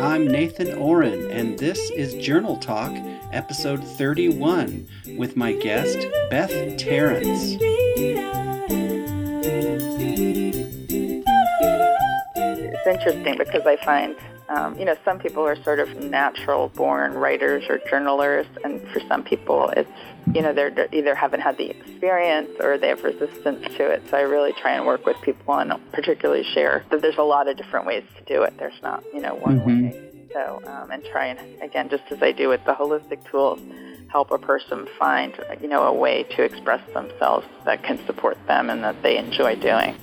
I'm Nathan Ohren, and this is Journal Talk, episode 31, with my guest, Beth Terrence. It's interesting because I find um, you know, some people are sort of natural born writers or journalers, and for some people, it's, you know, they're either haven't had the experience or they have resistance to it. So I really try and work with people and particularly share that there's a lot of different ways to do it. There's not, you know, one mm-hmm. way. So, um, and try and, again, just as I do with the holistic tools, help a person find, you know, a way to express themselves that can support them and that they enjoy doing.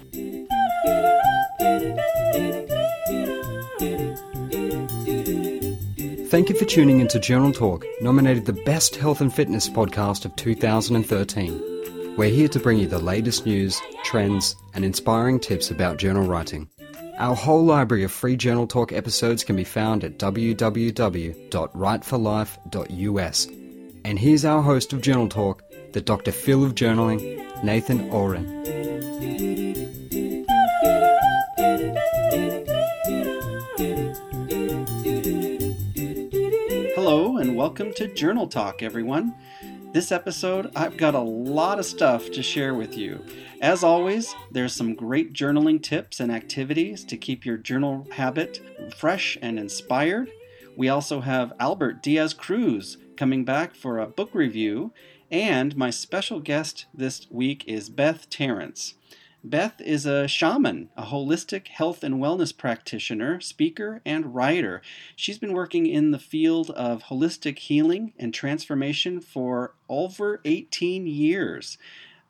Thank you for tuning into Journal Talk, nominated the Best Health and Fitness podcast of 2013. We're here to bring you the latest news, trends, and inspiring tips about journal writing. Our whole library of free Journal Talk episodes can be found at www.writeforlife.us. And here's our host of Journal Talk, the Dr. Phil of Journaling, Nathan Ohren. Welcome to Journal Talk, everyone. This episode, I've got a lot of stuff to share with you. As always, there's some great journaling tips and activities to keep your journal habit fresh and inspired. We also have Albert Diaz Cruz coming back for a book review, and my special guest this week is Beth Terrence. Beth is a shaman, a holistic health and wellness practitioner, speaker, and writer. She's been working in the field of holistic healing and transformation for over 18 years.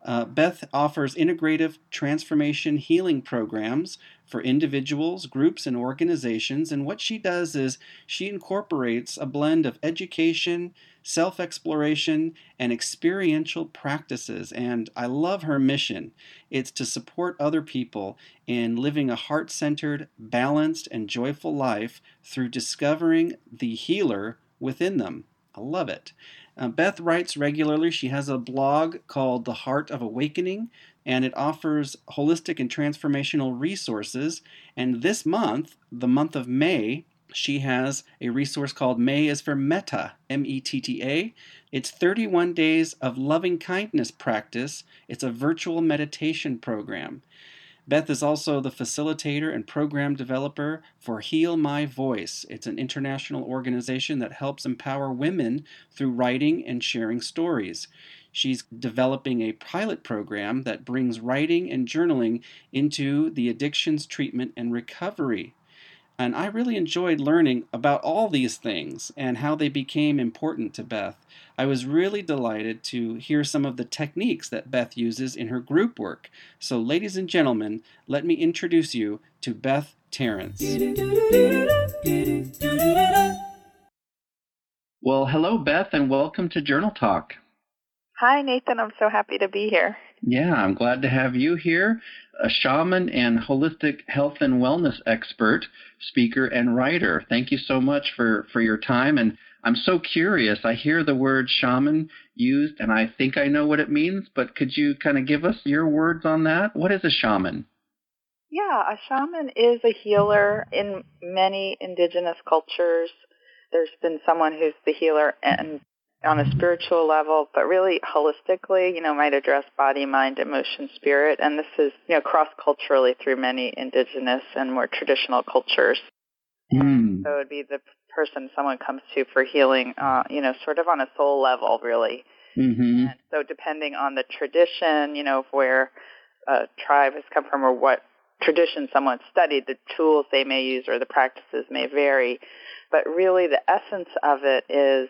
Uh, Beth offers integrative transformation healing programs for individuals, groups, and organizations. And what she does is she incorporates a blend of education, self exploration, and experiential practices. And I love her mission. It's to support other people in living a heart centered, balanced, and joyful life through discovering the healer within them. I love it. Uh, Beth writes regularly. She has a blog called The Heart of Awakening, and it offers holistic and transformational resources. And this month, the month of May, she has a resource called May is for Metta, M E T T A. It's 31 days of loving kindness practice. It's a virtual meditation program. Beth is also the facilitator and program developer for Heal My Voice. It's an international organization that helps empower women through writing and sharing stories. She's developing a pilot program that brings writing and journaling into the addictions treatment and recovery and I really enjoyed learning about all these things and how they became important to Beth. I was really delighted to hear some of the techniques that Beth uses in her group work. So, ladies and gentlemen, let me introduce you to Beth Terrence. Well, hello, Beth, and welcome to Journal Talk. Hi, Nathan. I'm so happy to be here. Yeah, I'm glad to have you here, a shaman and holistic health and wellness expert, speaker, and writer. Thank you so much for, for your time. And I'm so curious. I hear the word shaman used, and I think I know what it means, but could you kind of give us your words on that? What is a shaman? Yeah, a shaman is a healer in many indigenous cultures. There's been someone who's the healer and on a spiritual level, but really holistically, you know, might address body, mind, emotion, spirit. And this is, you know, cross culturally through many indigenous and more traditional cultures. Mm. So it would be the person someone comes to for healing, uh, you know, sort of on a soul level, really. Mm-hmm. And so depending on the tradition, you know, of where a tribe has come from or what tradition someone studied, the tools they may use or the practices may vary. But really the essence of it is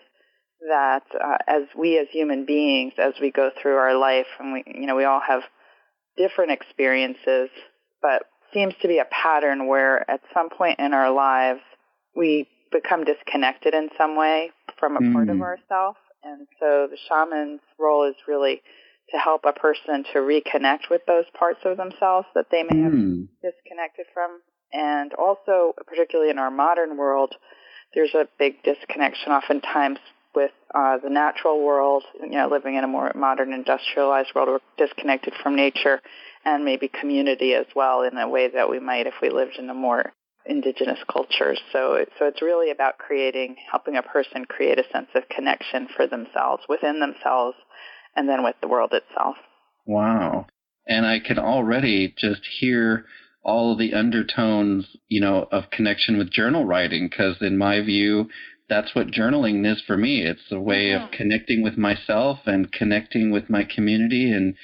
that uh, as we as human beings, as we go through our life, and we, you know, we all have different experiences, but seems to be a pattern where at some point in our lives we become disconnected in some way from a mm. part of mm. ourselves. And so the shaman's role is really to help a person to reconnect with those parts of themselves that they may mm. have disconnected from. And also, particularly in our modern world, there's a big disconnection oftentimes with uh, the natural world, you know, living in a more modern industrialized world, we're disconnected from nature and maybe community as well in a way that we might if we lived in a more indigenous cultures. So, so it's really about creating, helping a person create a sense of connection for themselves, within themselves, and then with the world itself. Wow. And I can already just hear all the undertones, you know, of connection with journal writing, because in my view, that's what journaling is for me. It's a way mm-hmm. of connecting with myself and connecting with my community and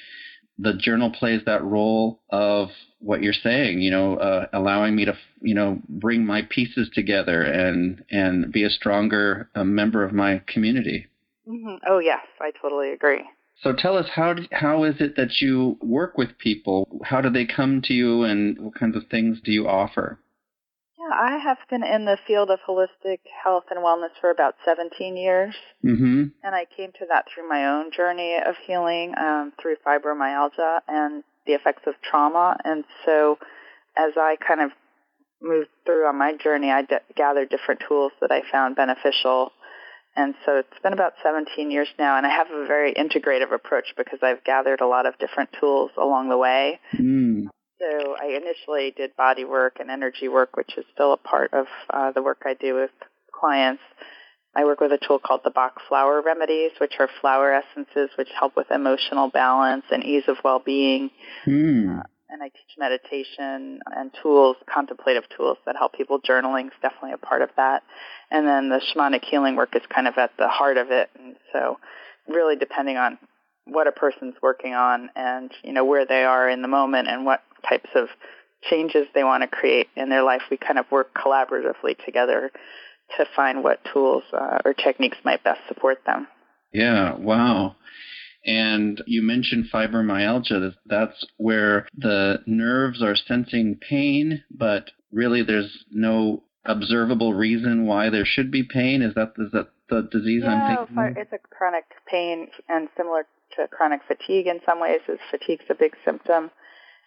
the journal plays that role of what you're saying, you know, uh, allowing me to, you know, bring my pieces together and and be a stronger uh, member of my community. Mm-hmm. Oh yes, I totally agree. So tell us how do, how is it that you work with people? How do they come to you, and what kinds of things do you offer? I have been in the field of holistic health and wellness for about 17 years. Mm-hmm. And I came to that through my own journey of healing um, through fibromyalgia and the effects of trauma. And so as I kind of moved through on my journey, I d- gathered different tools that I found beneficial. And so it's been about 17 years now, and I have a very integrative approach because I've gathered a lot of different tools along the way. Mm. So I initially did body work and energy work, which is still a part of uh, the work I do with clients. I work with a tool called the Bach Flower Remedies, which are flower essences which help with emotional balance and ease of well-being. Mm. Uh, and I teach meditation and tools, contemplative tools that help people. Journaling is definitely a part of that. And then the shamanic healing work is kind of at the heart of it. And so really depending on what a person's working on and, you know, where they are in the moment and what types of changes they want to create in their life, we kind of work collaboratively together to find what tools uh, or techniques might best support them. Yeah, wow. And you mentioned fibromyalgia. That's where the nerves are sensing pain, but really there's no observable reason why there should be pain. Is that is that the disease yeah, I'm thinking? it's a chronic pain and similar to chronic fatigue in some ways. Is fatigue's a big symptom,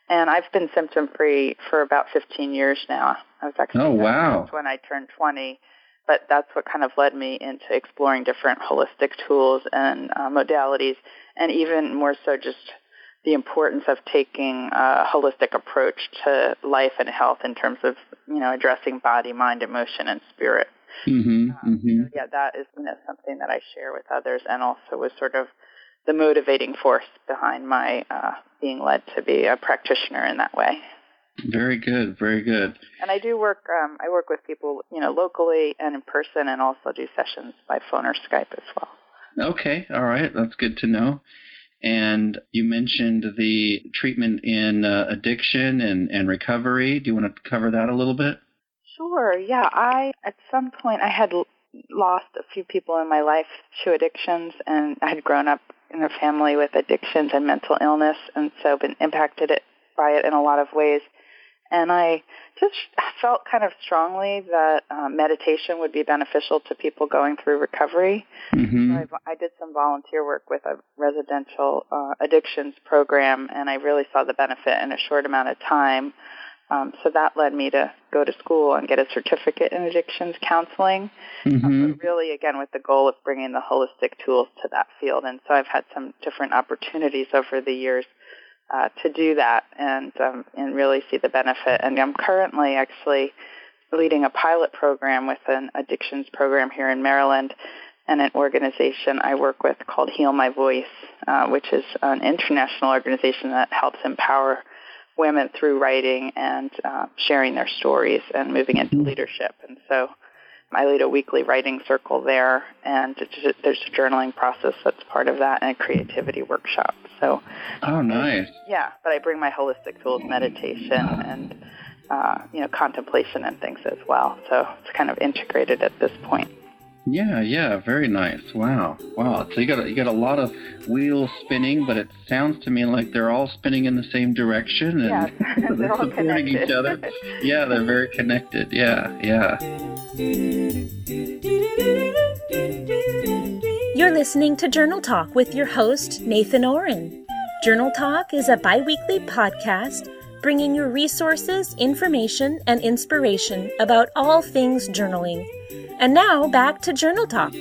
and I've been symptom free for about 15 years now. I was actually oh wow when I turned 20 but that's what kind of led me into exploring different holistic tools and uh, modalities, and even more so just the importance of taking a holistic approach to life and health in terms of you know addressing body, mind, emotion, and spirit. Mm-hmm, um, mm-hmm. So yeah, that is you know something that I share with others, and also was sort of the motivating force behind my uh, being led to be a practitioner in that way. Very good, very good. And I do work. Um, I work with people, you know, locally and in person, and also do sessions by phone or Skype as well. Okay, all right, that's good to know. And you mentioned the treatment in uh, addiction and, and recovery. Do you want to cover that a little bit? Sure. Yeah, I at some point I had lost a few people in my life to addictions, and I had grown up in a family with addictions and mental illness, and so been impacted by it in a lot of ways. And I just felt kind of strongly that uh, meditation would be beneficial to people going through recovery. Mm-hmm. So I, I, did some volunteer work with a residential uh, addictions program, and I really saw the benefit in a short amount of time. Um, so that led me to go to school and get a certificate in addictions counseling. Mm-hmm. Um, but really, again, with the goal of bringing the holistic tools to that field. And so I've had some different opportunities over the years uh, to do that and um, and really see the benefit. And I'm currently actually leading a pilot program with an addictions program here in Maryland and an organization I work with called Heal My Voice, uh, which is an international organization that helps empower women through writing and uh, sharing their stories and moving into mm-hmm. leadership. And so I lead a weekly writing circle there, and there's a journaling process that's part of that and a creativity workshop. So, oh, nice. Yeah, but I bring my holistic tools, meditation, and uh, you know, contemplation and things as well. So it's kind of integrated at this point. Yeah, yeah, very nice. Wow, wow. So you got a, you got a lot of wheels spinning, but it sounds to me like they're all spinning in the same direction and yeah, they're, they're supporting connected. each other. yeah, they're very connected. Yeah, yeah. You're listening to Journal Talk with your host Nathan Ohren. Journal Talk is a bi-weekly podcast bringing you resources, information, and inspiration about all things journaling and now back to Journal Talk.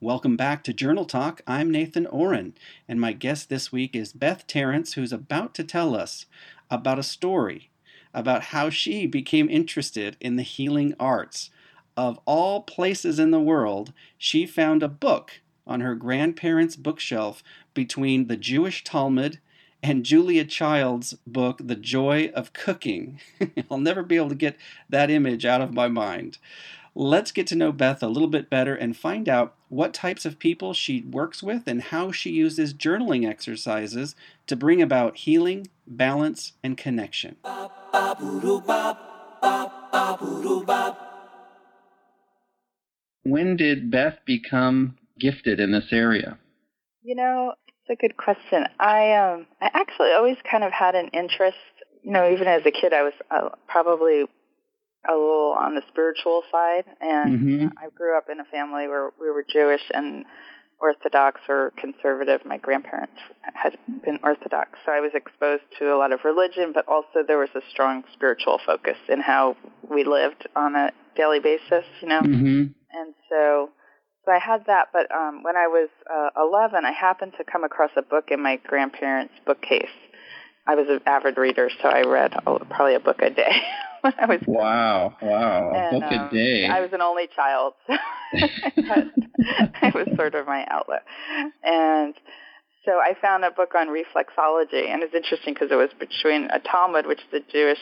Welcome back to Journal Talk. I'm Nathan Ohren, and my guest this week is Beth Terrence, who's about to tell us about a story about how she became interested in the healing arts. Of all places in the world, she found a book on her grandparents' bookshelf between the Jewish Talmud and Julia Child's book, The Joy of Cooking. I'll never be able to get that image out of my mind. Let's get to know Beth a little bit better and find out what types of people she works with and how she uses journaling exercises to bring about healing, balance, and connection. When did Beth become gifted in this area? You know, it's a good question. I um I actually always kind of had an interest, you know, even as a kid I was uh, probably a little on the spiritual side and Mhm. I grew up in a family where we were Jewish and Orthodox or conservative. My grandparents had been Orthodox, so I was exposed to a lot of religion, but also there was a strong spiritual focus in how we lived on a daily basis, you know. Mm-hmm. And so, so I had that. But um, when I was uh, 11, I happened to come across a book in my grandparents' bookcase. I was an avid reader, so I read oh, probably a book a day when I was. Wow, wow. and, book a um, day. I was an only child. So it was sort of my outlet. And so I found a book on reflexology, and it's interesting because it was between a Talmud, which is a Jewish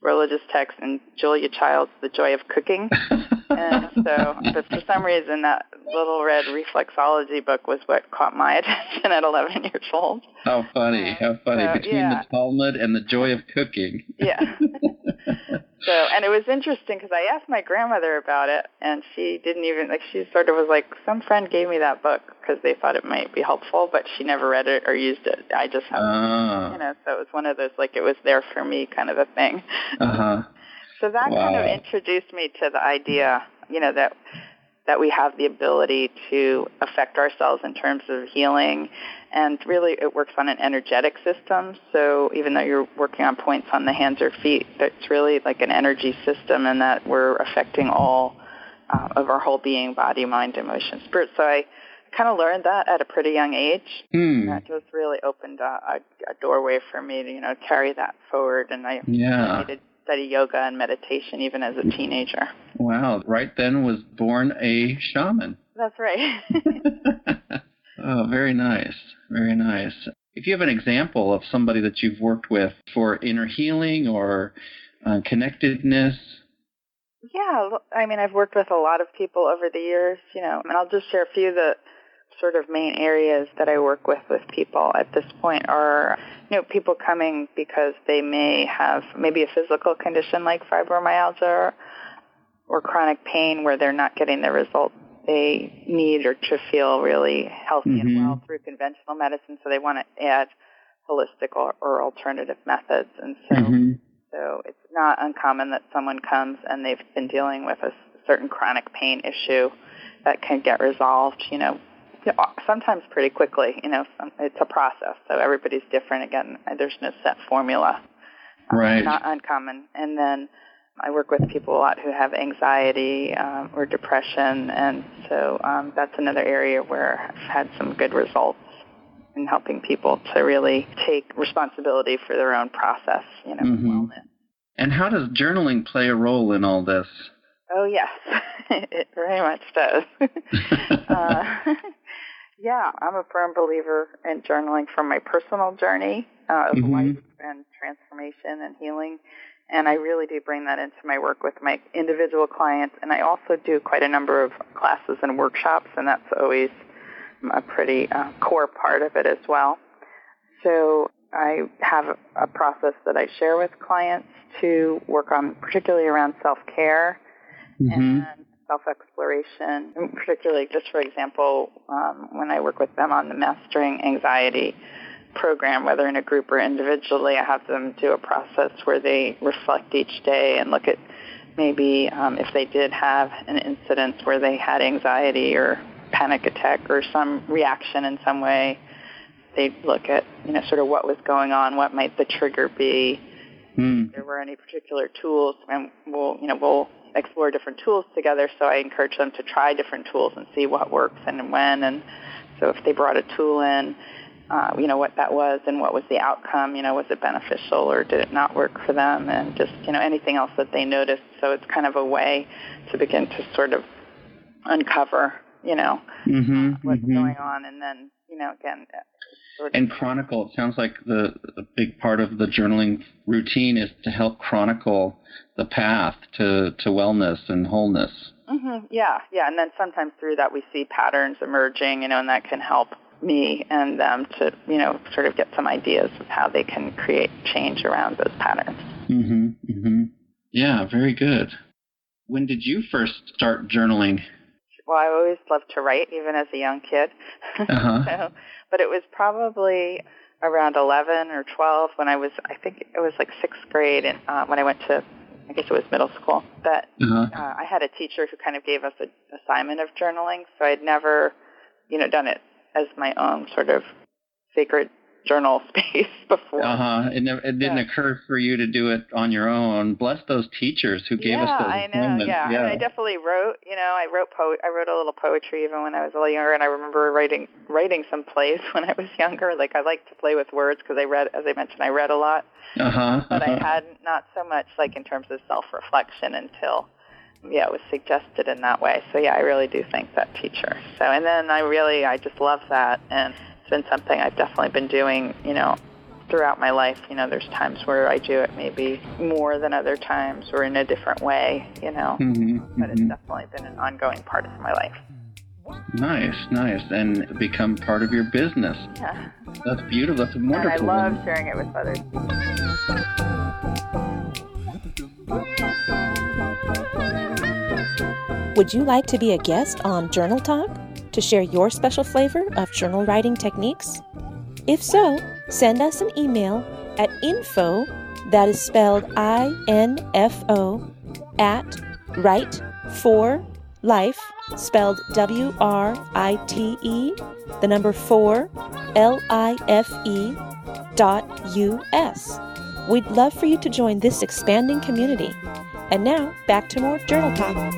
religious text, and Julia Child's The Joy of Cooking. and so, but for some reason, that little red reflexology book was what caught my attention at 11 years old. How funny, how funny. So, Between yeah. the Talmud and the joy of cooking. Yeah. so, and it was interesting because I asked my grandmother about it, and she didn't even like. She sort of was like, "Some friend gave me that book because they thought it might be helpful, but she never read it or used it. I just have, Ah, you know." So it was one of those like it was there for me kind of a thing. uh-huh. So that kind of introduced me to the idea, you know, that that we have the ability to affect ourselves in terms of healing, and really it works on an energetic system. So even though you're working on points on the hands or feet, it's really like an energy system, and that we're affecting all uh, of our whole being, body, mind, emotion, spirit. So I kind of learned that at a pretty young age. Hmm. That just really opened a, a, a doorway for me to, you know, carry that forward. And I Yeah. to study yoga and meditation even as a teenager. Wow. Right then was born a shaman. That's right. oh, very nice. Very nice. If you have an example of somebody that you've worked with for inner healing or uh, connectedness, yeah, I mean, I've worked with a lot of people over the years, you know, and I'll just share a few the sort of main areas that I work with with people at this point are, you know, people coming because they may have maybe a physical condition like fibromyalgia or, or chronic pain where they're not getting the results they need or to feel really healthy Mhm. and well through conventional medicine, so they want to add holistic or, or alternative methods. And so Mhm. so it's not uncommon that someone comes and they've been dealing with a certain chronic pain issue that can get resolved, you know, sometimes pretty quickly. You know, it's a process, so everybody's different. Again, there's no set formula. Uh, Right. Not uncommon. And then I work with people a lot who have anxiety um, or depression, and so um, that's another area where I've had some good results in helping people to really take responsibility for their own process, you know, Mhm. wellness. And how does journaling play a role in all this? Oh yes, it very much does. uh, yeah, I'm a firm believer in journaling from my personal journey uh, of Mhm. life and transformation and healing, and I really do bring that into my work with my individual clients. And I also do quite a number of classes and workshops, and that's always a pretty uh, core part of it as well. So I have a process that I share with clients to work on, particularly around self-care Mhm. and self-exploration. Particularly, just for example, um, when I work with them on the Mastering Anxiety program, whether in a group or individually, I have them do a process where they reflect each day and look at maybe um, if they did have an incident where they had anxiety or panic attack or some reaction in some way, they'd look at you know sort of what was going on, what might the trigger be, Hmm. if there were any particular tools, and we'll you know we'll explore different tools together. So I encourage them to try different tools and see what works and when. And so if they brought a tool in, uh, you know, what that was and what was the outcome, you know, was it beneficial or did it not work for them and just, you know, anything else that they noticed. So it's kind of a way to begin to sort of uncover, you know, mm-hmm, what's mm-hmm. going on and then, you know, again, and chronicle. It sounds like the, the big part of the journaling routine is to help chronicle the path to, to wellness and wholeness. Mm-hmm. Yeah, yeah, and then sometimes through that we see patterns emerging, you know, and that can help me and them to, you know, sort of get some ideas of how they can create change around those patterns. Mm-hmm. Mm-hmm. Yeah, very good. When did you first start journaling? Well, I always loved to write, even as a young kid. Uh-huh. so, but it was probably around 11 or 12 when I was, I think it was like sixth grade, and uh, when I went to, I guess it was middle school. That uh-huh. uh, I had a teacher who kind of gave us an assignment of journaling, so I'd never, you know, done it as my own sort of sacred journal space before. Uh huh. It, never, it didn't Yeah. occur for you to do it on your own. Bless those teachers who gave yeah, us those I know. Yeah, yeah. and I definitely wrote. You know, I wrote po- I wrote a little poetry even when I was a little younger, and I remember writing writing some plays when I was younger. Like I liked to play with words because I read, as I mentioned, I read a lot, uh huh. but I had not so much like in terms of self reflection until. Yeah, it was suggested in that way. So yeah, I really do thank that teacher. So and then I really I just love that and been something I've definitely been doing, you know, throughout my life. You know, there's times where I do it maybe more than other times or in a different way, you know. hmm But it's definitely been an ongoing part of my life. Nice, nice, and become part of your business. Yeah. That's beautiful. That's And I love sharing it with others. Would you like to be a guest on Journal Talk to share your special flavor of journal writing techniques? If so, send us an email at info, that is spelled I N F O, at write for life, spelled W R I T E, the number 4, L I F E, dot U S. We'd love for you to join this expanding community. And now, back to more Journal Talk.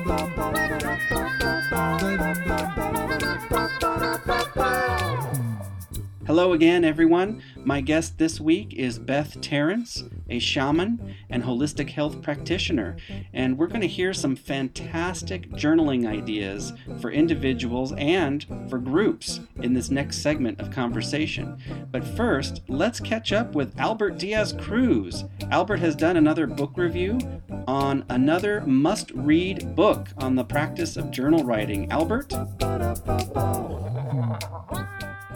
Hello again, everyone. My guest this week is Beth Terrence, a shaman and holistic health practitioner, and we're going to hear some fantastic journaling ideas for individuals and for groups in this next segment of conversation. But first, let's catch up with Albert Diaz Cruz. Albert has done another book review on another must read book on the practice of journal writing. Albert?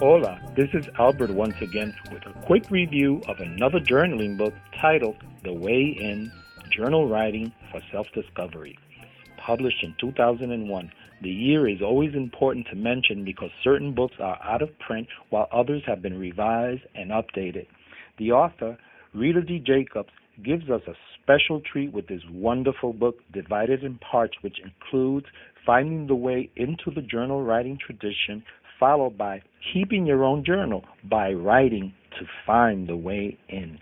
Hola, this is Albert once again with a quick review of another journaling book titled The Way In Journal Writing for Self Discovery, published in 2001. The year is always important to mention because certain books are out of print while others have been revised and updated. The author, Rita D. Jacobs, gives us a special treat with this wonderful book divided in parts, which includes finding the way into the journal writing tradition followed by keeping your own journal by writing to find the way in.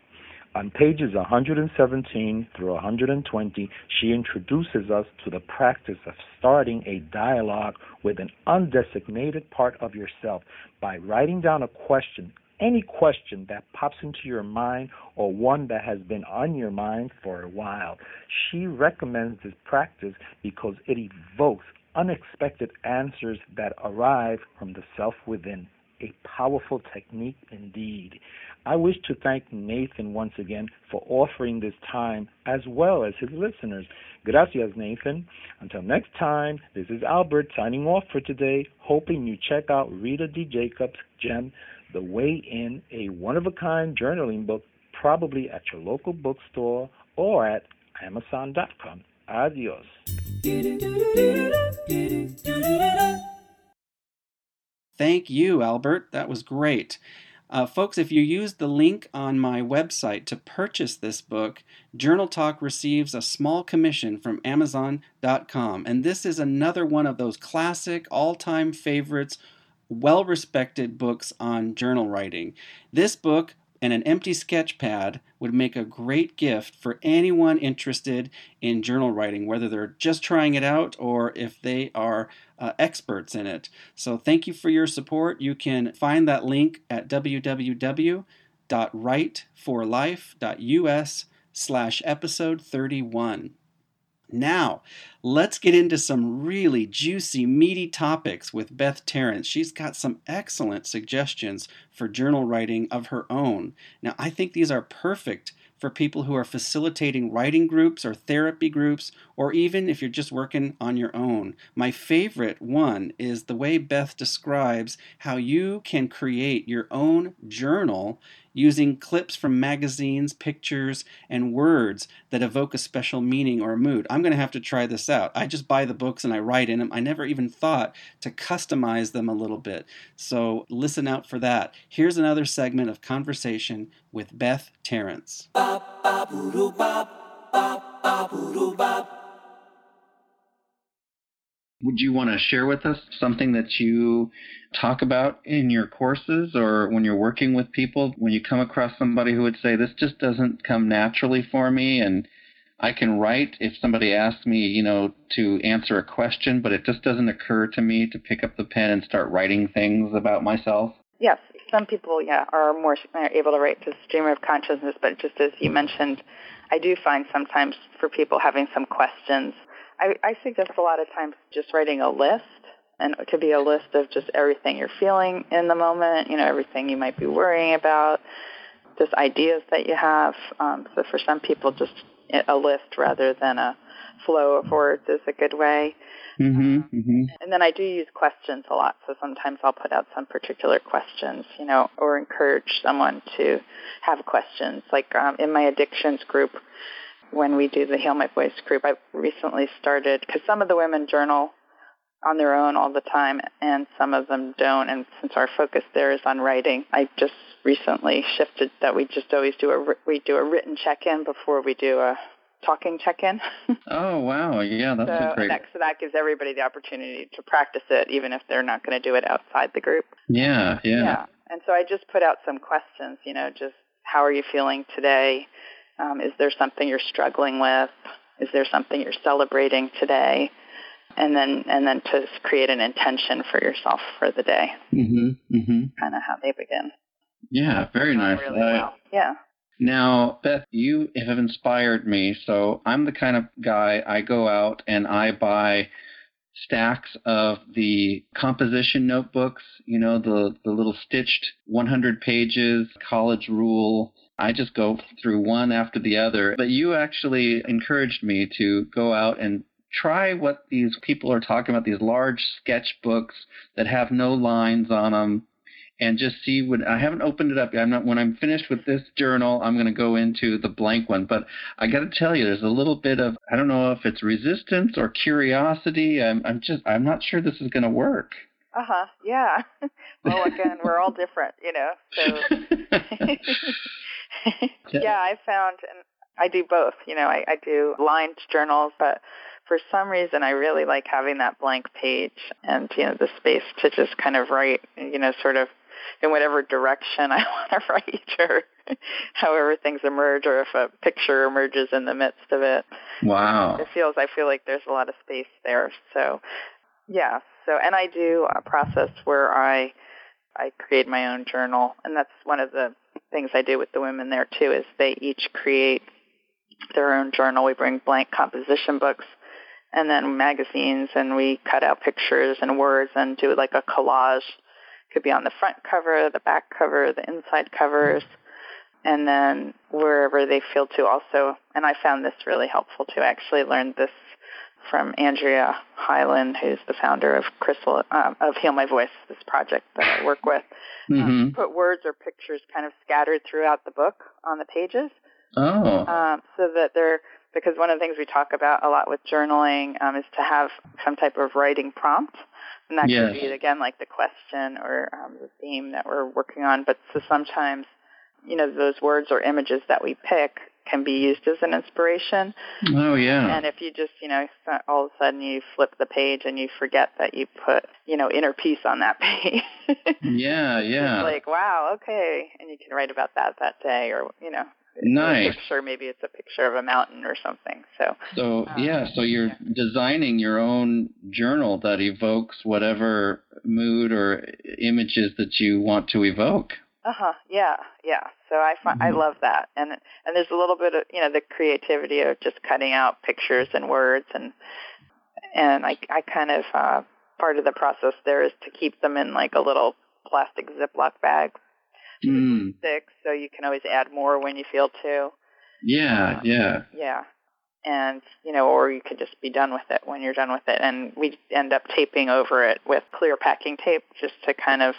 On pages 117 through 120, she introduces us to the practice of starting a dialogue with an undesignated part of yourself by writing down a question, any question that pops into your mind or one that has been on your mind for a while. She recommends this practice because it evokes unexpected answers that arrive from the self within. A powerful technique indeed. I wish to thank Nathan once again for offering this time as well as his listeners. Gracias, Nathan. Until next time, this is Albert signing off for today, hoping you check out Rita D. Jacobs' gem, The Way In, a one of a kind journaling book, probably at your local bookstore or at Amazon.com. Adios. Thank you, Albert. That was great. Uh, folks, if you use the link on my website to purchase this book, Journal Talk receives a small commission from Amazon.com. And this is another one of those classic, all time favorites, well respected books on journal writing. This book and an empty sketch pad would make a great gift for anyone interested in journal writing, whether they're just trying it out or if they are uh, experts in it. So, thank you for your support. You can find that link at www.writeforlife.us slash episode 31. Now, let's get into some really juicy, meaty topics with Beth Terrence. She's got some excellent suggestions for journal writing of her own. Now, I think these are perfect for people who are facilitating writing groups or therapy groups, or even if you're just working on your own. My favorite one is the way Beth describes how you can create your own journal using clips from magazines, pictures, and words that evoke a special meaning or mood. I'm going to have to try this out. I just buy the books and I write in them. I never even thought to customize them a little bit. So listen out for that. Here's another segment of conversation with Beth Terrence. Would you want to share with us something that you talk about in your courses or when you're working with people? When you come across somebody who would say, This just doesn't come naturally for me, and I can write if somebody asks me, you know, to answer a question, but it just doesn't occur to me to pick up the pen and start writing things about myself? Yes, some people, yeah, are more able to write to stream of consciousness, but just as you mentioned, I do find sometimes for people having some questions I, I suggest a lot of times just writing a list, and it could be a list of just everything you're feeling in the moment, you know, everything you might be worrying about, just ideas that you have. Um, so for some people, just a list rather than a flow of words is a good way. Mm-hmm, mm-hmm. And then I do use questions a lot, so sometimes I'll put out some particular questions, you know, or encourage someone to have questions. Like um, in my addictions group, when we do the Heal My Voice group. I recently started because some of the women journal on their own all the time, and some of them don't. And since our focus there is on writing, I just recently shifted that we just always do a we do a written check-in before we do a talking check-in. oh wow, yeah, that's so great. That, so that gives everybody the opportunity to practice it, even if they're not going to do it outside the group. Yeah, yeah. Yeah, and so I just put out some questions. You know, just how are you feeling today? Um, is there something you're struggling with? Is there something you're celebrating today? And then and then to create an intention for yourself for the day. Mm-hmm. Mm-hmm. Kind of how they begin. Yeah, very nice. Really well. Yeah. Now, Beth, you have inspired me. So I'm the kind of guy I go out and I buy stacks of the composition notebooks, you know, the, the little stitched 100 pages college rule I just go through one after the other. But you actually encouraged me to go out and try what these people are talking about these large sketchbooks that have no lines on them and just see what I haven't opened it up yet. I'm not when I'm finished with this journal, I'm going to go into the blank one. But I got to tell you, there's a little bit of I don't know if it's resistance or curiosity. I'm, I'm just I'm not sure this is going to work. Uh huh. Yeah. well, again, we're all different, you know. So yeah, I found, and I do both. You know, I, I do lined journals, but for some reason, I really like having that blank page and you know the space to just kind of write. You know, sort of in whatever direction I want to write, or however things emerge, or if a picture emerges in the midst of it. Wow. It feels. I feel like there's a lot of space there. So, yeah. So, and I do a process where I I create my own journal, and that's one of the things I do with the women there too. Is they each create their own journal. We bring blank composition books and then magazines, and we cut out pictures and words and do like a collage. Could be on the front cover, the back cover, the inside covers, and then wherever they feel to also. And I found this really helpful to actually learn this from Andrea Hylen, who's the founder of Crystal um, of Heal My Voice, this project that I work with. Mm-hmm. Um, put words or pictures kind of scattered throughout the book on the pages. Oh. Um, so that they're because one of the things we talk about a lot with journaling um, is to have some type of writing prompt. And that yes. could be, again, like the question or um, the theme that we're working on. But so sometimes, you know, those words or images that we pick can be used as an inspiration. Oh yeah. And if you just, you know, all of a sudden you flip the page and you forget that you put, you know, inner peace on that page. yeah, yeah. It's like, wow, okay, and you can write about that that day, or you know, nice. picture maybe it's a picture of a mountain or something. So. So um, yeah, so you're yeah. designing your own journal that evokes whatever mood or images that you want to evoke. Uh huh. Yeah, yeah. So I find mm-hmm. I love that, and and there's a little bit of you know the creativity of just cutting out pictures and words, and and I I kind of uh, part of the process there is to keep them in like a little plastic Ziploc bag, mm. sticks, so you can always add more when you feel to. Yeah, um, yeah. Yeah. And, you know, or you could just be done with it when you're done with it. And we end up taping over it with clear packing tape just to kind of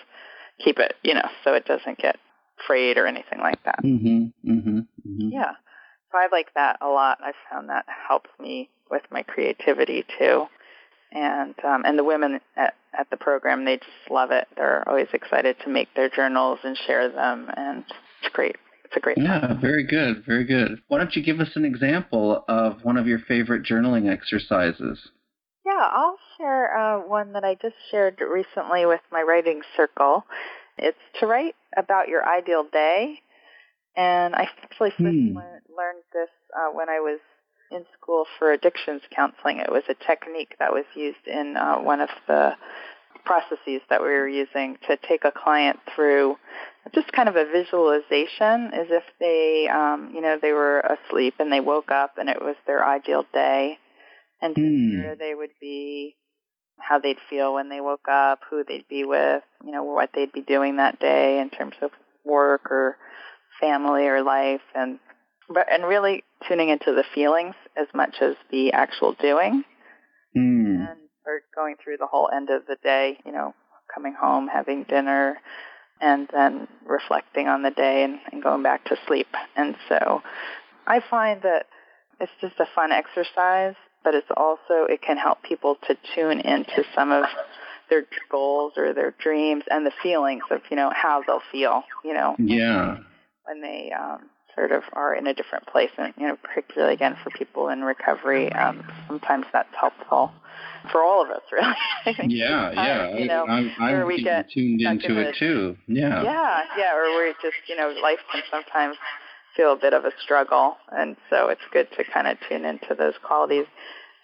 keep it, you know, so it doesn't get frayed or anything like that. Mm-hmm, mm-hmm, mm-hmm. Yeah. So I like that a lot. I found that helps me with my creativity too. And um, and the women at, at the program, they just love it. They're always excited to make their journals and share them, and it's great. It's a great. Yeah, time. very good, very good. Why don't you give us an example of one of your favorite journaling exercises? Yeah, I'll share uh, one that I just shared recently with my writing circle. It's to write about your ideal day. And I actually first hmm. learned this uh, when I was in school for addictions counseling. It was a technique that was used in uh, one of the processes that we were using to take a client through just kind of a visualization as if they, um, you know, they were asleep and they woke up and it was their ideal day and mm. where they would be, how they'd feel when they woke up, who they'd be with, you know, what they'd be doing that day in terms of work or family or life, and but and really tuning into the feelings as much as the actual doing, mm. and or going through the whole end of the day, you know, coming home, having dinner, and then reflecting on the day and, and going back to sleep. And so, I find that it's just a fun exercise but it's also it can help people to tune into some of their goals or their dreams and the feelings of you know how they'll feel you know. Yeah. When they um sort of are in a different place and you know particularly again for people in recovery um sometimes that's helpful for all of us really. Yeah yeah. you know I'm, I'm we get tuned into it too. Yeah. Yeah yeah or we just you know life can sometimes feel a bit of a struggle and so it's good to kind of tune into those qualities.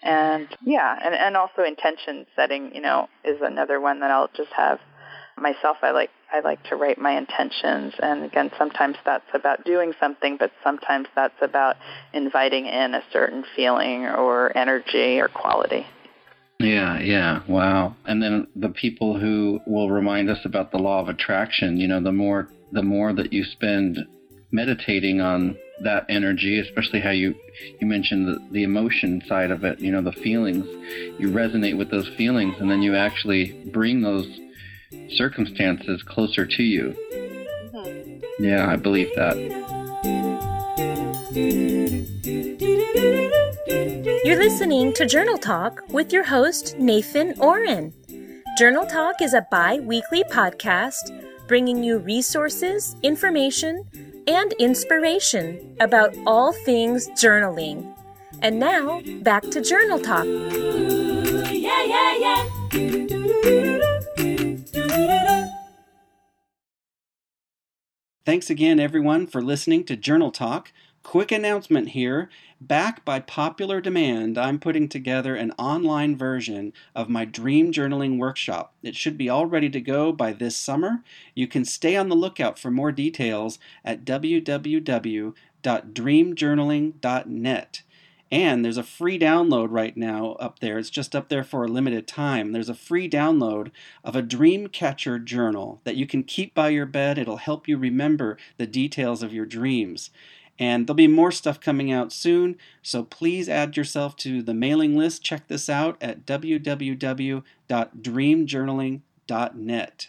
And yeah and and also intention setting you know is another one that I'll just have myself. I like I like to write my intentions and again sometimes that's about doing something but sometimes that's about inviting in a certain feeling or energy or quality. Yeah, yeah, wow. And then the people who will remind us about the law of attraction, you know, the more the more that you spend meditating on that energy, especially how you you mentioned the, the emotion side of it, you know, the feelings. You resonate with those feelings and then you actually bring those circumstances closer to you. Mm-hmm. Yeah, I believe that. You're listening to Journal Talk with your host, Nathan Ohren. Journal Talk is a bi weekly podcast bringing you resources, information, and inspiration about all things journaling. And now, back to Journal Talk. Yeah, yeah, yeah. Thanks again, everyone, for listening to Journal Talk. Quick announcement here. Back by popular demand, I'm putting together an online version of my dream journaling workshop. It should be all ready to go by this summer. You can stay on the lookout for more details at www.dreamjournaling.net. And there's a free download right now up there. It's just up there for a limited time. There's a free download of a dream catcher journal that you can keep by your bed. It'll help you remember the details of your dreams. And there'll be more stuff coming out soon, so please add yourself to the mailing list. Check this out at www.dreamjournaling.net.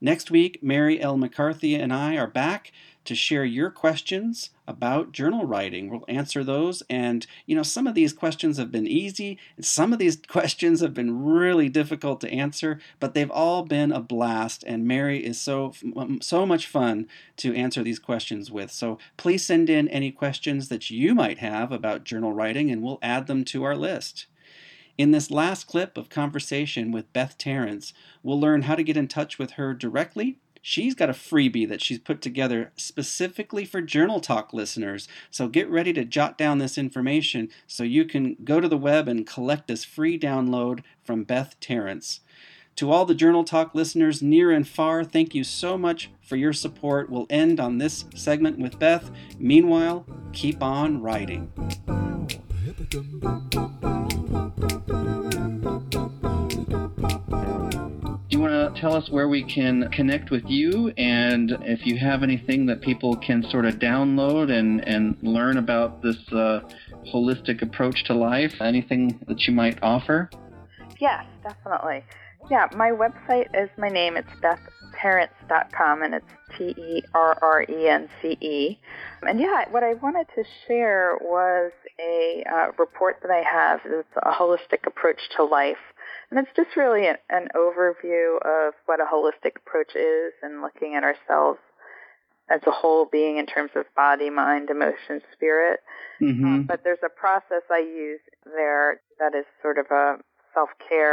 Next week, Mari L. McCarthy and I are back to share your questions about journal writing. We'll answer those. And, you know, some of these questions have been easy, and some of these questions have been really difficult to answer, but they've all been a blast. And Mary is so, um, so much fun to answer these questions with. So please send in any questions that you might have about journal writing, and we'll add them to our list. In this last clip of conversation with Beth Terrence, we'll learn how to get in touch with her directly she's got a freebie that she's put together specifically for Journal Talk listeners. So get ready to jot down this information so you can go to the web and collect this free download from Beth Terrence. To all the Journal Talk listeners near and far, thank you so much for your support. We'll end on this segment with Beth. Meanwhile, keep on writing. Tell us where we can connect with you and if you have anything that people can sort of download and, and learn about this uh, holistic approach to life? Anything that you might offer? Yes, definitely. Yeah, my website is my name. It's bethterrence.com and it's T E R R E N C E. And yeah, what I wanted to share was a uh, report that I have. It's a holistic approach to life and it's just really an, an overview of what a holistic approach is and looking at ourselves as a whole being in terms of body, mind, emotion, spirit. Mm-hmm. Um, but there's a process I use there that is sort of a self care